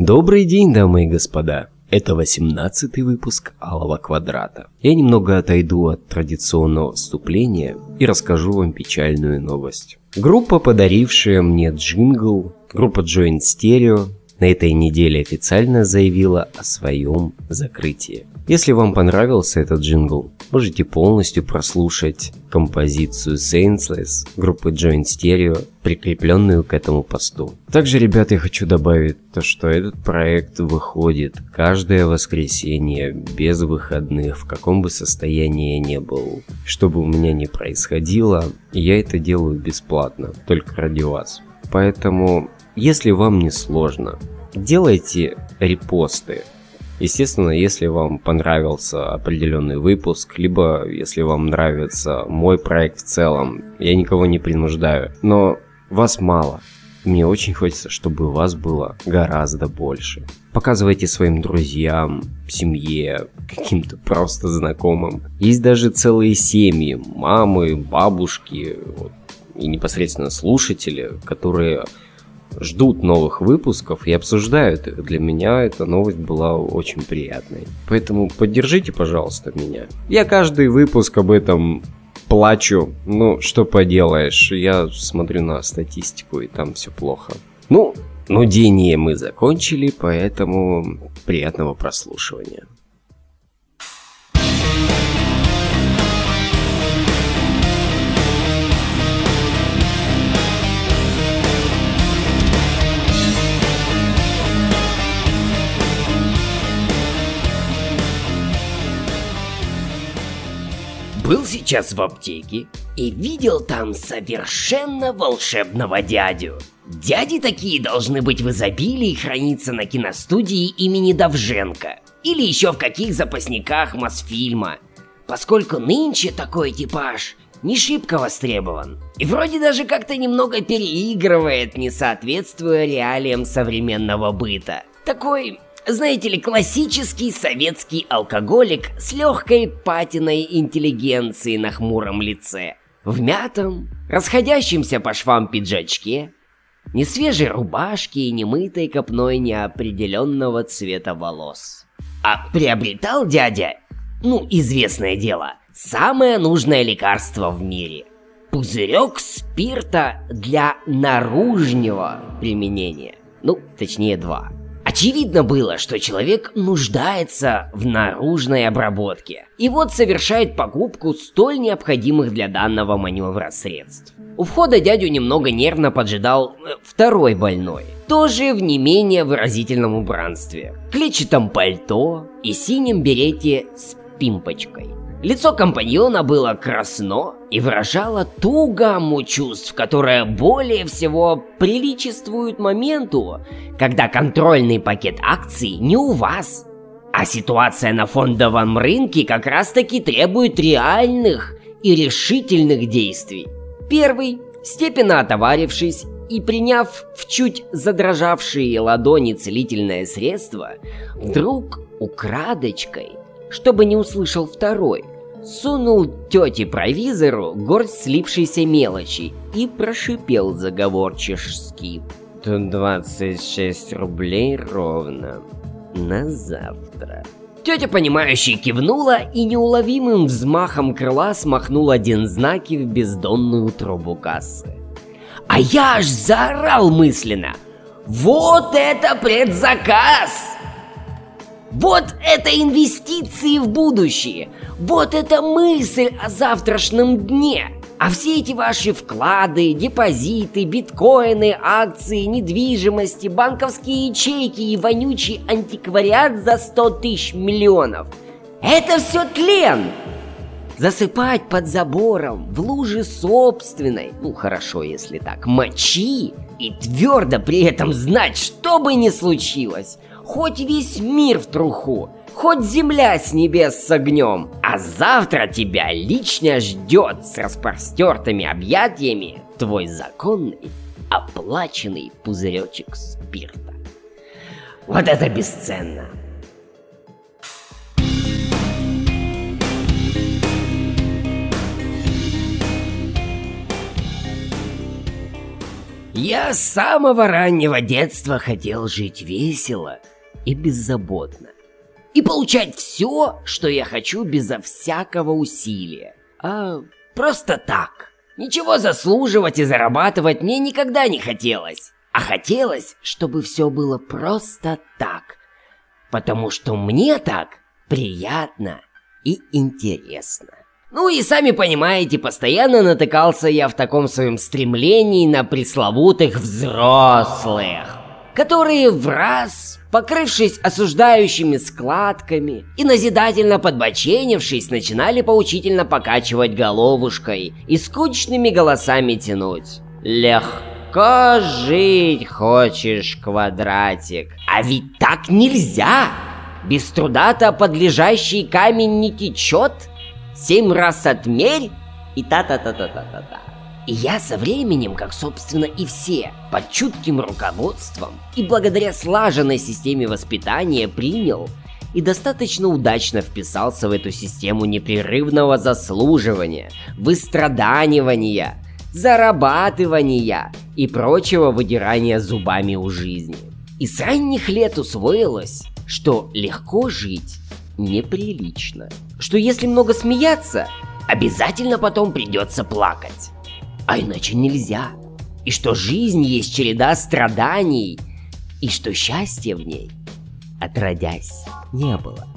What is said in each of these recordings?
Добрый день, дамы и господа. Это 18 выпуск Алого Квадрата. Я немного отойду от традиционного вступления и расскажу вам печальную новость. Группа, подарившая мне джингл, группа Joint Stereo, на этой неделе официально заявила о своем закрытии. Если вам понравился этот джингл, можете полностью прослушать композицию Saintless группы Joint Stereo, прикрепленную к этому посту. Также, ребята, я хочу добавить то, что этот проект выходит каждое воскресенье без выходных, в каком бы состоянии я не был. Что бы у меня ни происходило, я это делаю бесплатно, только ради вас. Поэтому, если вам не сложно, делайте репосты Естественно, если вам понравился определенный выпуск, либо если вам нравится мой проект в целом, я никого не принуждаю. Но вас мало. Мне очень хочется, чтобы вас было гораздо больше. Показывайте своим друзьям, семье, каким-то просто знакомым. Есть даже целые семьи, мамы, бабушки вот, и непосредственно слушатели, которые ждут новых выпусков и обсуждают их. Для меня эта новость была очень приятной. Поэтому поддержите, пожалуйста, меня. Я каждый выпуск об этом плачу. Ну, что поделаешь, я смотрю на статистику, и там все плохо. Ну, нудение мы закончили, поэтому приятного прослушивания. Был сейчас в аптеке и видел там совершенно волшебного дядю. Дяди такие должны быть в изобилии храниться на киностудии имени Давженко. Или еще в каких запасниках Мосфильма. Поскольку нынче такой типаж не шибко востребован. И вроде даже как-то немного переигрывает, не соответствуя реалиям современного быта. Такой знаете ли, классический советский алкоголик с легкой патиной интеллигенции на хмуром лице, в мятом, расходящемся по швам пиджачке, несвежей рубашке и немытой копной неопределенного цвета волос. А приобретал дядя, ну, известное дело, самое нужное лекарство в мире. Пузырек спирта для наружного применения. Ну, точнее два. Очевидно было, что человек нуждается в наружной обработке. И вот совершает покупку столь необходимых для данного маневра средств. У входа дядю немного нервно поджидал э, второй больной. Тоже в не менее выразительном убранстве. Клетчатом пальто и синем берете с пимпочкой. Лицо компаньона было красно и выражало ту гамму чувств, которая более всего приличествует моменту, когда контрольный пакет акций не у вас, а ситуация на фондовом рынке как раз таки требует реальных и решительных действий. Первый, степенно отоварившись и приняв в чуть задрожавшие ладони целительное средство, вдруг украдочкой чтобы не услышал второй. Сунул тете-провизору горсть слипшейся мелочи и прошипел заговорчески. Тут 26 рублей ровно. На завтра. Тетя, понимающая, кивнула и неуловимым взмахом крыла смахнула один знаки в бездонную трубу кассы. А я аж заорал мысленно. Вот это предзаказ! Вот это инвестиции в будущее! Вот это мысль о завтрашнем дне! А все эти ваши вклады, депозиты, биткоины, акции, недвижимости, банковские ячейки и вонючий антиквариат за 100 тысяч миллионов – это все тлен! Засыпать под забором, в луже собственной, ну хорошо, если так, мочи, и твердо при этом знать, что бы ни случилось, хоть весь мир в труху, хоть земля с небес с огнем, а завтра тебя лично ждет с распростертыми объятиями твой законный, оплаченный пузыречек спирта. Вот это бесценно! Я с самого раннего детства хотел жить весело и беззаботно. И получать все, что я хочу безо всякого усилия. А просто так. Ничего заслуживать и зарабатывать мне никогда не хотелось. А хотелось, чтобы все было просто так. Потому что мне так приятно и интересно. Ну и сами понимаете, постоянно натыкался я в таком своем стремлении на пресловутых взрослых, которые в раз, покрывшись осуждающими складками и назидательно подбоченившись, начинали поучительно покачивать головушкой и скучными голосами тянуть. Легко жить хочешь, квадратик, а ведь так нельзя! Без труда-то подлежащий камень не течет, семь раз отмерь и та-та-та-та-та-та-та. Я со временем, как собственно и все, под чутким руководством и благодаря слаженной системе воспитания принял и достаточно удачно вписался в эту систему непрерывного заслуживания, выстраданивания, зарабатывания и прочего выдирания зубами у жизни. И с ранних лет усвоилось, что легко жить неприлично. Что если много смеяться, обязательно потом придется плакать. А иначе нельзя. И что жизнь есть череда страданий, и что счастья в ней, отродясь, не было.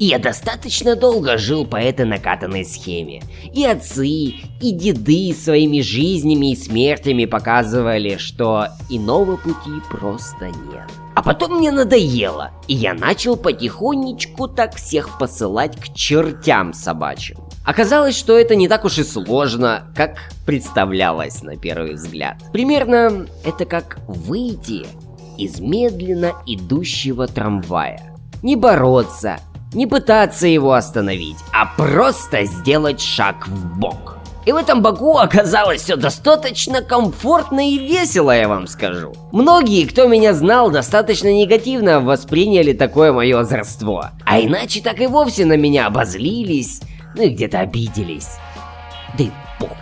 И я достаточно долго жил по этой накатанной схеме. И отцы, и деды своими жизнями и смертями показывали, что иного пути просто нет. А потом мне надоело, и я начал потихонечку так всех посылать к чертям собачьим. Оказалось, что это не так уж и сложно, как представлялось на первый взгляд. Примерно это как выйти из медленно идущего трамвая. Не бороться, не пытаться его остановить, а просто сделать шаг в бок. И в этом боку оказалось все достаточно комфортно и весело, я вам скажу. Многие, кто меня знал, достаточно негативно восприняли такое мое озорство. А иначе так и вовсе на меня обозлились, ну и где-то обиделись. Да и пох.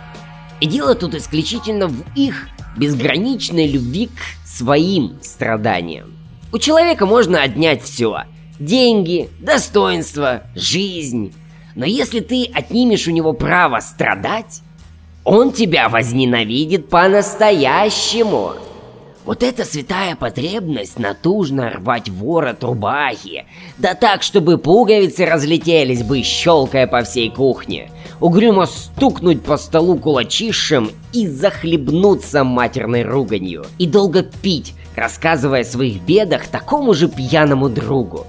И дело тут исключительно в их безграничной любви к своим страданиям. У человека можно отнять все. Деньги, достоинство, жизнь. Но если ты отнимешь у него право страдать, он тебя возненавидит по-настоящему. Вот эта святая потребность натужно рвать ворот рубахи, да так, чтобы пуговицы разлетелись бы, щелкая по всей кухне, угрюмо стукнуть по столу кулачищем и захлебнуться матерной руганью, и долго пить, рассказывая о своих бедах такому же пьяному другу.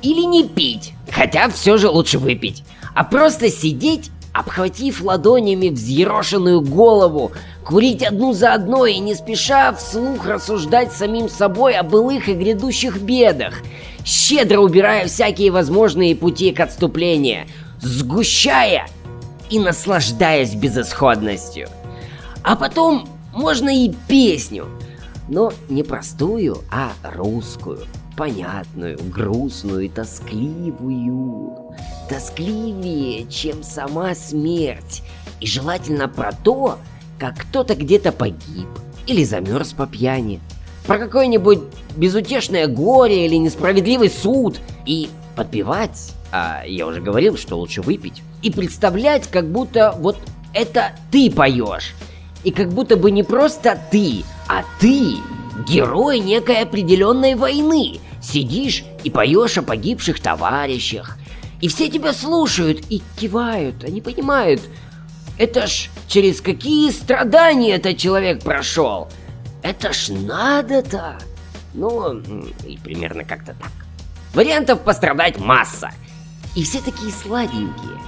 Или не пить, хотя все же лучше выпить, а просто сидеть обхватив ладонями взъерошенную голову, курить одну за одной и не спеша вслух рассуждать самим собой о былых и грядущих бедах, щедро убирая всякие возможные пути к отступлению, сгущая и наслаждаясь безысходностью. А потом можно и песню, но не простую, а русскую, понятную, грустную и тоскливую. Тоскливее, чем сама смерть. И желательно про то, как кто-то где-то погиб или замерз по пьяни. Про какое-нибудь безутешное горе или несправедливый суд. И подпевать, а я уже говорил, что лучше выпить. И представлять, как будто вот это ты поешь. И как будто бы не просто ты, а ты герой некой определенной войны. Сидишь и поешь о погибших товарищах. И все тебя слушают и кивают, они понимают. Это ж через какие страдания этот человек прошел. Это ж надо-то. Ну, и примерно как-то так. Вариантов пострадать масса. И все такие сладенькие.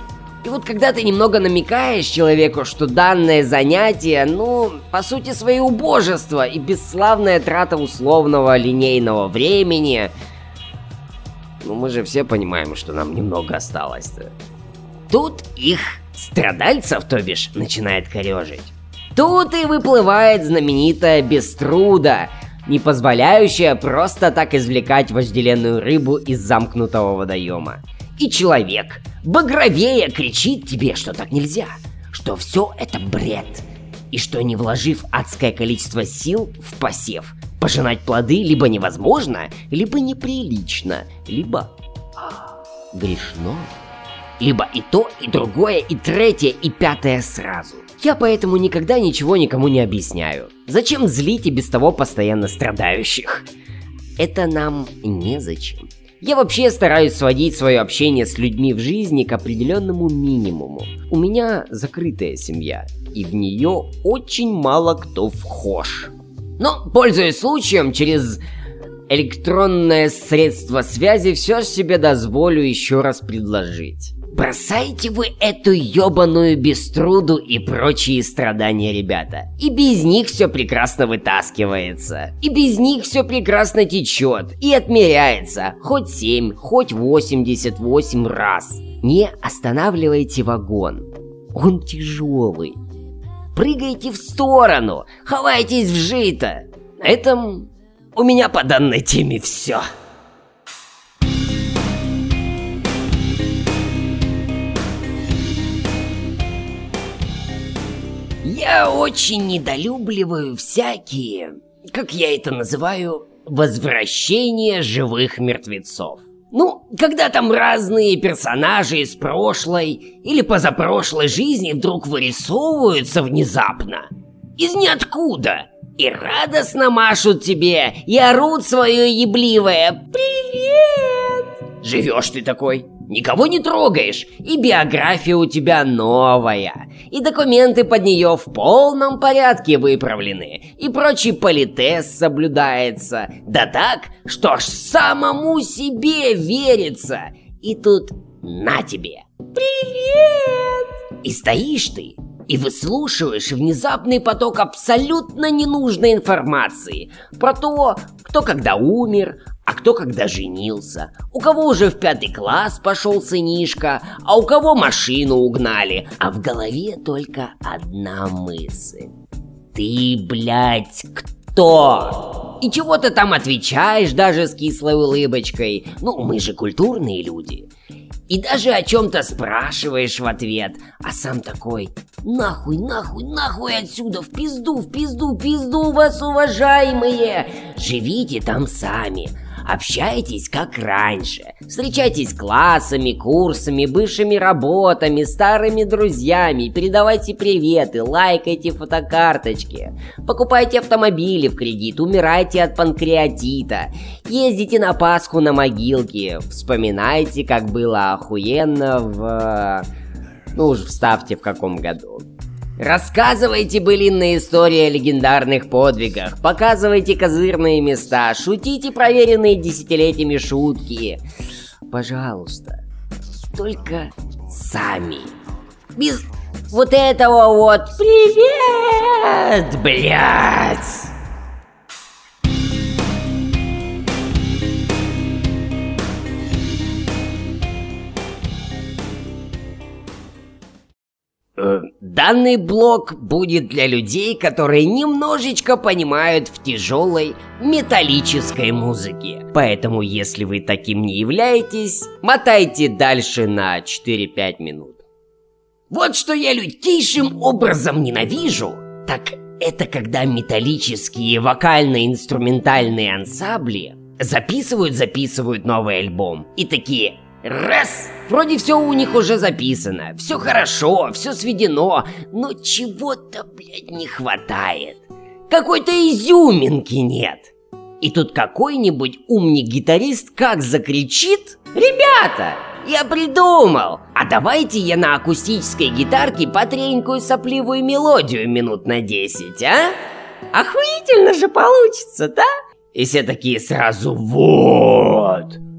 И вот когда ты немного намекаешь человеку, что данное занятие, ну, по сути своей убожество и бесславная трата условного линейного времени, ну мы же все понимаем, что нам немного осталось-то. Тут их страдальцев, то бишь, начинает корежить. Тут и выплывает знаменитая без труда, не позволяющая просто так извлекать вожделенную рыбу из замкнутого водоема. И человек, багровее кричит тебе, что так нельзя, что все это бред. и что не вложив адское количество сил в посев, пожинать плоды либо невозможно, либо неприлично, либо грешно. Либо и то, и другое, и третье, и пятое сразу. Я поэтому никогда ничего никому не объясняю. Зачем злить и без того постоянно страдающих? Это нам незачем. Я вообще стараюсь сводить свое общение с людьми в жизни к определенному минимуму. У меня закрытая семья, и в нее очень мало кто вхож. Но, пользуясь случаем, через электронное средство связи все себе дозволю еще раз предложить. Бросайте вы эту ёбаную беструду и прочие страдания, ребята. И без них все прекрасно вытаскивается. И без них все прекрасно течет. И отмеряется. Хоть 7, хоть 88 раз. Не останавливайте вагон. Он тяжелый. Прыгайте в сторону. Ховайтесь в жито. На этом у меня по данной теме все. Я очень недолюбливаю всякие, как я это называю, возвращения живых мертвецов. Ну, когда там разные персонажи из прошлой или позапрошлой жизни вдруг вырисовываются внезапно. Из ниоткуда. И радостно машут тебе, и орут свое ебливое «Привет!» Живешь ты такой, никого не трогаешь, и биография у тебя новая, и документы под нее в полном порядке выправлены, и прочий политез соблюдается, да так, что аж самому себе верится. И тут на тебе. Привет! И стоишь ты, и выслушиваешь внезапный поток абсолютно ненужной информации про то, кто когда умер, а кто когда женился, у кого уже в пятый класс пошел сынишка, а у кого машину угнали, а в голове только одна мысль. Ты, блядь, кто? И чего ты там отвечаешь даже с кислой улыбочкой? Ну, мы же культурные люди. И даже о чем-то спрашиваешь в ответ, а сам такой Нахуй, нахуй, нахуй отсюда, в пизду, в пизду, в пизду вас, уважаемые! Живите там сами, Общайтесь как раньше. Встречайтесь классами, курсами, бывшими работами, старыми друзьями. Передавайте приветы, лайкайте фотокарточки. Покупайте автомобили в кредит, умирайте от панкреатита. Ездите на Пасху на могилки. Вспоминайте, как было охуенно в... Ну уж вставьте в каком году. Рассказывайте былинные истории о легендарных подвигах, показывайте козырные места, шутите проверенные десятилетиями шутки. Пожалуйста, только сами. Без вот этого вот «Привет, блядь!» Данный блок будет для людей, которые немножечко понимают в тяжелой металлической музыке. Поэтому, если вы таким не являетесь, мотайте дальше на 4-5 минут. Вот что я лютейшим образом ненавижу, так это когда металлические вокально-инструментальные ансамбли записывают-записывают новый альбом и такие Раз! Вроде все у них уже записано, все хорошо, все сведено, но чего-то, блядь, не хватает. Какой-то изюминки нет. И тут какой-нибудь умник-гитарист как закричит «Ребята, я придумал! А давайте я на акустической гитарке потренькую сопливую мелодию минут на 10, а? Охуительно же получится, да? И все такие сразу «Вот!»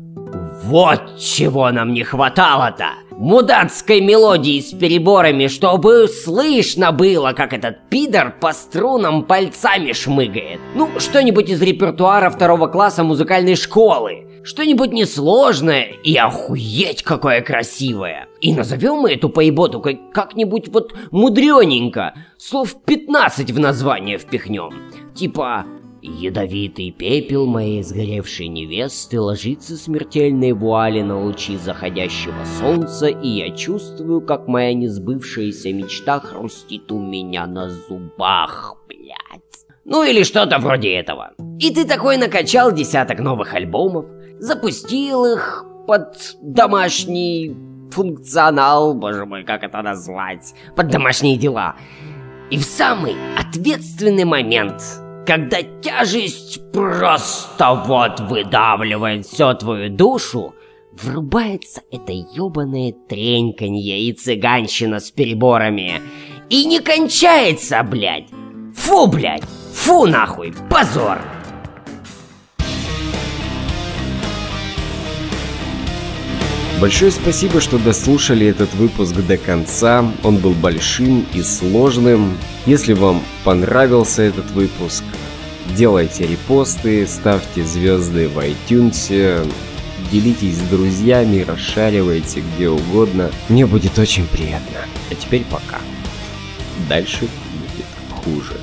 Вот чего нам не хватало-то! Мудацкой мелодии с переборами, чтобы слышно было, как этот пидор по струнам пальцами шмыгает. Ну, что-нибудь из репертуара второго класса музыкальной школы. Что-нибудь несложное и охуеть какое красивое. И назовем мы эту поеботу как-нибудь вот мудрененько. Слов 15 в название впихнем. Типа Ядовитый пепел моей сгоревшей невесты ложится смертельной вуали на лучи заходящего солнца, и я чувствую, как моя несбывшаяся мечта хрустит у меня на зубах, блядь. Ну или что-то вроде этого. И ты такой накачал десяток новых альбомов, запустил их под домашний функционал, боже мой, как это назвать, под домашние дела. И в самый ответственный момент когда тяжесть просто вот выдавливает всю твою душу, врубается это ёбаное треньканье и цыганщина с переборами. И не кончается, блядь. Фу, блядь. Фу, нахуй. Позор. Большое спасибо, что дослушали этот выпуск до конца. Он был большим и сложным. Если вам понравился этот выпуск, делайте репосты, ставьте звезды в iTunes, делитесь с друзьями, расшаривайте где угодно. Мне будет очень приятно. А теперь пока. Дальше будет хуже.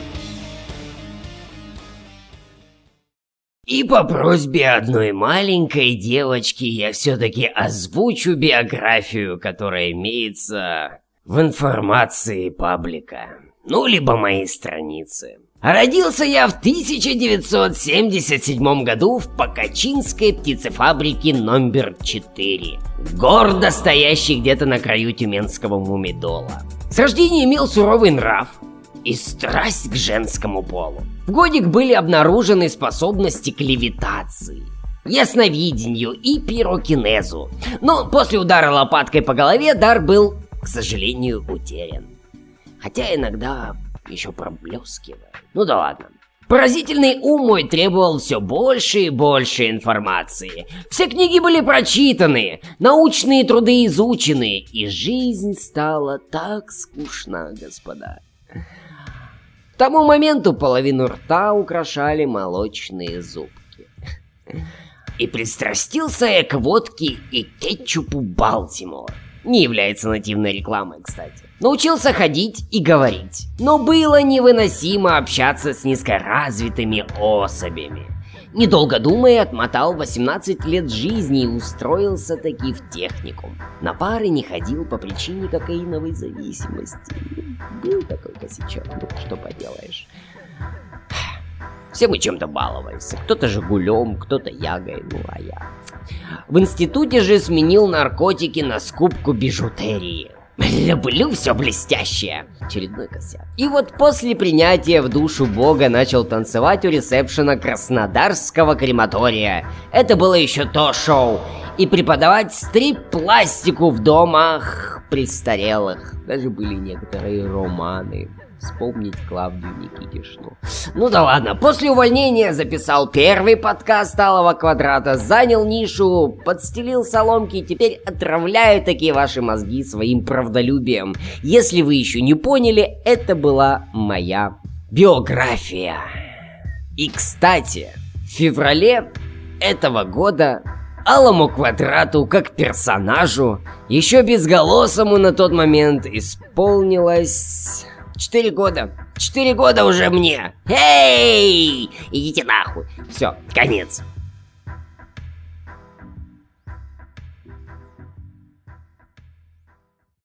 И по просьбе одной маленькой девочки я все-таки озвучу биографию, которая имеется в информации паблика. Ну, либо моей страницы. Родился я в 1977 году в Покачинской птицефабрике номер 4, гордо стоящей где-то на краю тюменского мумидола. С рождения имел суровый нрав и страсть к женскому полу. В годик были обнаружены способности к левитации, ясновидению и пирокинезу. Но после удара лопаткой по голове дар был, к сожалению, утерян. Хотя иногда еще проблескивает. Ну да ладно. Поразительный ум мой требовал все больше и больше информации. Все книги были прочитаны, научные труды изучены, и жизнь стала так скучна, господа тому моменту половину рта украшали молочные зубки. И пристрастился я к водке и кетчупу Балтимор. Не является нативной рекламой, кстати. Научился ходить и говорить, но было невыносимо общаться с низкоразвитыми особями. Недолго думая, отмотал 18 лет жизни и устроился таки в техникум. На пары не ходил по причине кокаиновой зависимости. Был такой косячок, ну что поделаешь. Все мы чем-то баловались. Кто-то жигулем, кто-то ягой, ну а я... В институте же сменил наркотики на скупку бижутерии. Люблю все блестящее. Очередной косяк. И вот после принятия в душу бога начал танцевать у ресепшена Краснодарского крематория. Это было еще то шоу. И преподавать стрип-пластику в домах престарелых. Даже были некоторые романы вспомнить Клавдию Никитишну. Ну да ладно, после увольнения записал первый подкаст Алого Квадрата, занял нишу, подстелил соломки и теперь отравляю такие ваши мозги своим правдолюбием. Если вы еще не поняли, это была моя биография. И кстати, в феврале этого года Алому Квадрату как персонажу, еще безголосому на тот момент, исполнилось Четыре года. Четыре года уже мне. Эй! Идите нахуй. Все, конец.